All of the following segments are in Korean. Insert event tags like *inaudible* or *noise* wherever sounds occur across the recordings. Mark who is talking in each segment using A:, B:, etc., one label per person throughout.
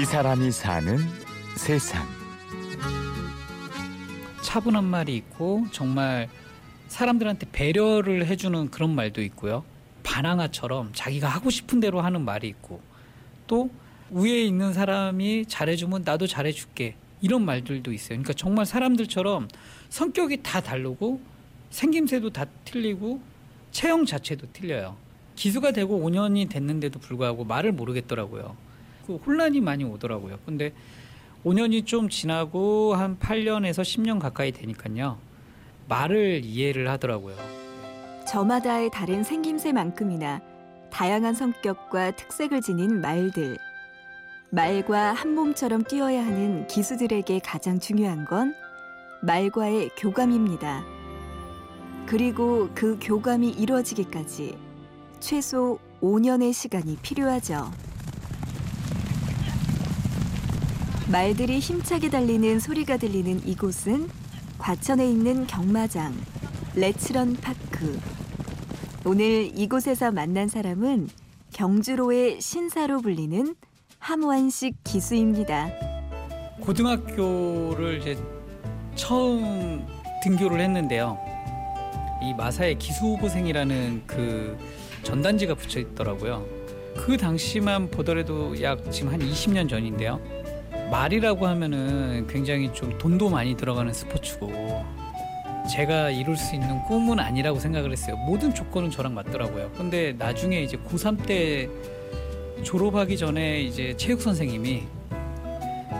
A: 이 사람이 사는 세상.
B: 차분한 말이 있고 정말 사람들한테 배려를 해주는 그런 말도 있고요. 반항아처럼 자기가 하고 싶은 대로 하는 말이 있고 또 위에 있는 사람이 잘해주면 나도 잘해줄게 이런 말들도 있어요. 그러니까 정말 사람들처럼 성격이 다 다르고 생김새도 다 틀리고 체형 자체도 틀려요. 기수가 되고 5년이 됐는데도 불구하고 말을 모르겠더라고요. 그 혼란이 많이 오더라고요. 근데 5년이 좀 지나고 한 8년에서 10년 가까이 되니까요. 말을 이해를 하더라고요.
C: 저마다의 다른 생김새만큼이나 다양한 성격과 특색을 지닌 말들. 말과 한 몸처럼 뛰어야 하는 기수들에게 가장 중요한 건 말과의 교감입니다. 그리고 그 교감이 이루어지기까지 최소 5년의 시간이 필요하죠. 말들이 힘차게 달리는 소리가 들리는 이곳은 과천에 있는 경마장 레츠런 파크. 오늘 이곳에서 만난 사람은 경주로의 신사로 불리는 함원식 기수입니다.
B: 고등학교를 이제 처음 등교를 했는데요. 이 마사에 기수후보생이라는 그 전단지가 붙여 있더라고요. 그 당시만 보더라도 약 지금 한 20년 전인데요. 말이라고 하면은 굉장히 좀 돈도 많이 들어가는 스포츠고 제가 이룰 수 있는 꿈은 아니라고 생각을 했어요. 모든 조건은 저랑 맞더라고요. 근데 나중에 이제 고3 때 졸업하기 전에 이제 체육 선생님이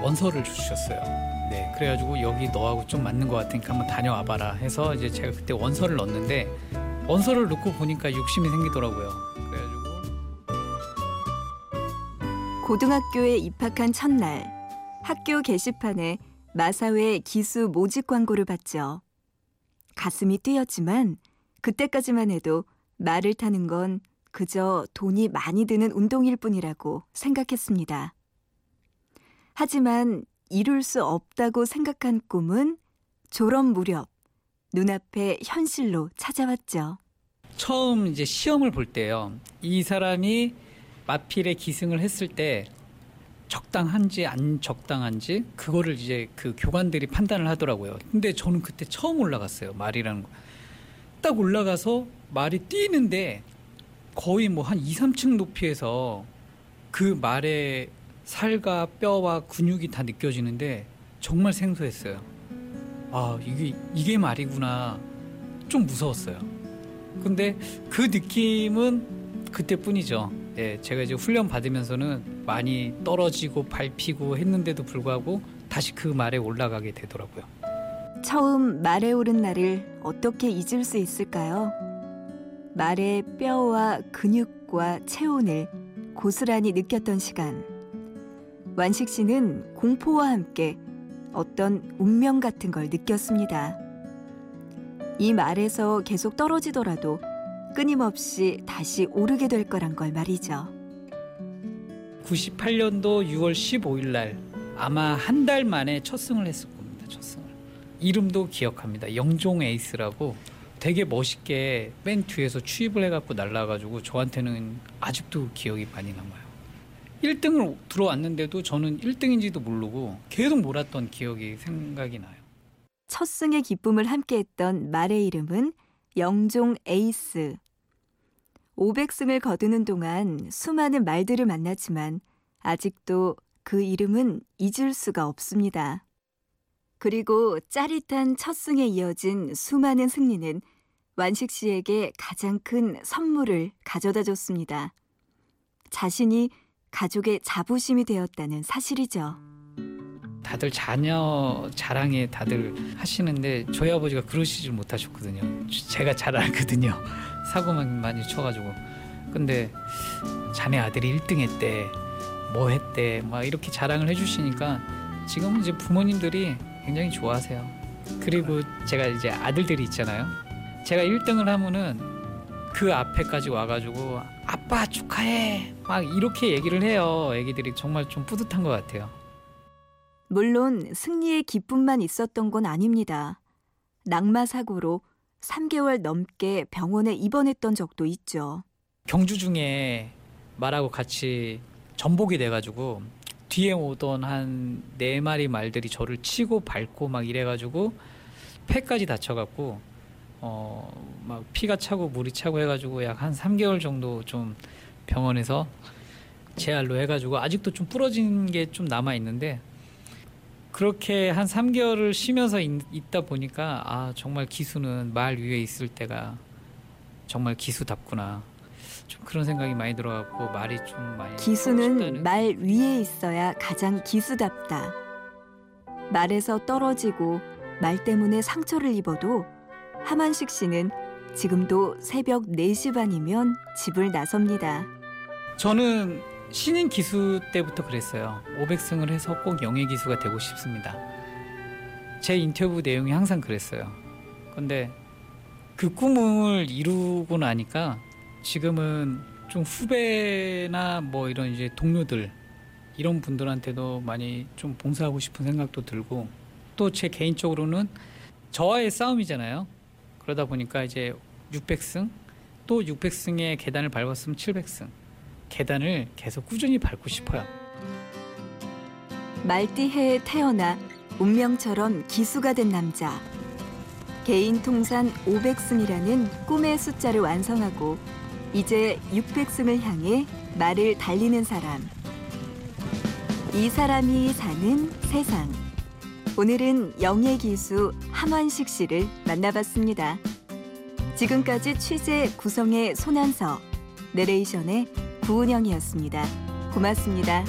B: 원서를 주셨어요. 네, 그래가지고 여기 너하고 좀 맞는 것 같으니까 한번 다녀와봐라 해서 이제 제가 그때 원서를 넣었는데 원서를 넣고 보니까 욕심이 생기더라고요. 그래가지고
C: 고등학교에 입학한 첫날 학교 게시판에 마사회 기수 모집 광고를 봤죠. 가슴이 뛰었지만 그때까지만 해도 말을 타는 건 그저 돈이 많이 드는 운동일 뿐이라고 생각했습니다. 하지만 이룰 수 없다고 생각한 꿈은 졸업 무렵 눈앞에 현실로 찾아왔죠.
B: 처음 이제 시험을 볼 때요. 이 사람이 마필에 기승을 했을 때 적당한지 안 적당한지 그거를 이제 그 교관들이 판단을 하더라고요. 근데 저는 그때 처음 올라갔어요. 말이라는 거. 딱 올라가서 말이 뛰는데 거의 뭐 한 2, 3층 높이에서 그 말의 살과 뼈와 근육이 다 느껴지는데 정말 생소했어요. 아, 이게 이게 말이구나. 좀 무서웠어요. 근데 그 느낌은 그때뿐이죠. 예, 제가 이제 훈련 받으면서는 많이 떨어지고 밟히고 했는데도 불구하고 다시 그 말에 올라가게 되더라고요.
C: 처음 말에 오른 날을 어떻게 잊을 수 있을까요? 말의 뼈와 근육과 체온을 고스란히 느꼈던 시간. 완식 씨는 공포와 함께 어떤 운명 같은 걸 느꼈습니다. 이 말에서 계속 떨어지더라도 끊임없이 다시 오르게 될 거란 걸 말이죠.
B: 98년도 6월 15일 날 아마 한 달 만에 첫 승을 했을 겁니다. 첫 승을. 이름도 기억합니다. 영종 에이스라고 되게 멋있게 맨 뒤에서 추입을 해갖고 날라가지고 저한테는 아직도 기억이 많이 남아요. 1등을 들어왔는데도 저는 1등인지도 모르고 계속 몰았던 기억이 생각이 나요.
C: 첫 승의 기쁨을 함께했던 말의 이름은 영종 에이스. 500승을 거두는 동안 수많은 말들을 만났지만 아직도 그 이름은 잊을 수가 없습니다. 그리고 짜릿한 첫 승에 이어진 수많은 승리는 완식 씨에게 가장 큰 선물을 가져다 줬습니다. 자신이 가족의 자부심이 되었다는 사실이죠.
B: 다들 자녀 자랑에 다들 하시는데 저희 아버지가 그러시질 못하셨거든요. 제가 잘 알거든요. *laughs* 사고만 많이 쳐가지고. 근데 자네 아들이 1등 했대, 뭐 했대, 막 이렇게 자랑을 해주시니까 지금은 이제 부모님들이 굉장히 좋아하세요. 그리고 제가 이제 아들들이 있잖아요. 제가 1등을 하면은 그 앞에까지 와가지고 아빠 축하해 막 이렇게 얘기를 해요. 애기들이 정말 좀 뿌듯한 것 같아요.
C: 물론 승리의 기쁨만 있었던 건 아닙니다. 낙마 사고로 3개월 넘게 병원에 입원했던 적도 있죠.
B: 경주 중에 말하고 같이 전복이 돼가지고 뒤에 오던 한 네 마리 말들이 저를 치고 밟고 막 이래가지고 폐까지 다쳐갖고 어 막 피가 차고 물이 차고 해가지고 약 한 3개월 정도 좀 병원에서 재활로 해가지고 아직도 좀 부러진 게 좀 남아 있는데 그렇게 한 3개월을 쉬면서 있, 있다 보니까 아 정말 기수는 말 위에 있을 때가 정말 기수답구나 좀 그런 생각이 많이 들어갖고 말이 좀 많이 기수는
C: 말 위에 있어야 가장 기수답다. 말에서 떨어지고 말 때문에 상처를 입어도 하만식 씨는 지금도 새벽 4시 반이면 집을 나섭니다.
B: 저는 신인 기수 때부터 그랬어요. 500승을 해서 꼭 영예 기수가 되고 싶습니다. 제 인터뷰 내용이 항상 그랬어요. 근데 그 꿈을 이루고 나니까 지금은 좀 후배나 뭐 이런 이제 동료들 이런 분들한테도 많이 좀 봉사하고 싶은 생각도 들고 또 제 개인적으로는 저와의 싸움이잖아요. 그러다 보니까 이제 600승 또 600승의 계단을 밟았으면 700승 계단을 계속 꾸준히 밟고 싶어요.
C: 말띠해에 태어나 운명처럼 기수가 된 남자. 개인 통산 500승이라는 꿈의 숫자를 완성하고 이제 600승을 향해 말을 달리는 사람. 이 사람이 사는 세상. 오늘은 영예 기수 함환식 씨를 만나봤습니다. 지금까지 취재 구성의 손한서, 내레이션의 구은영이었습니다. 고맙습니다.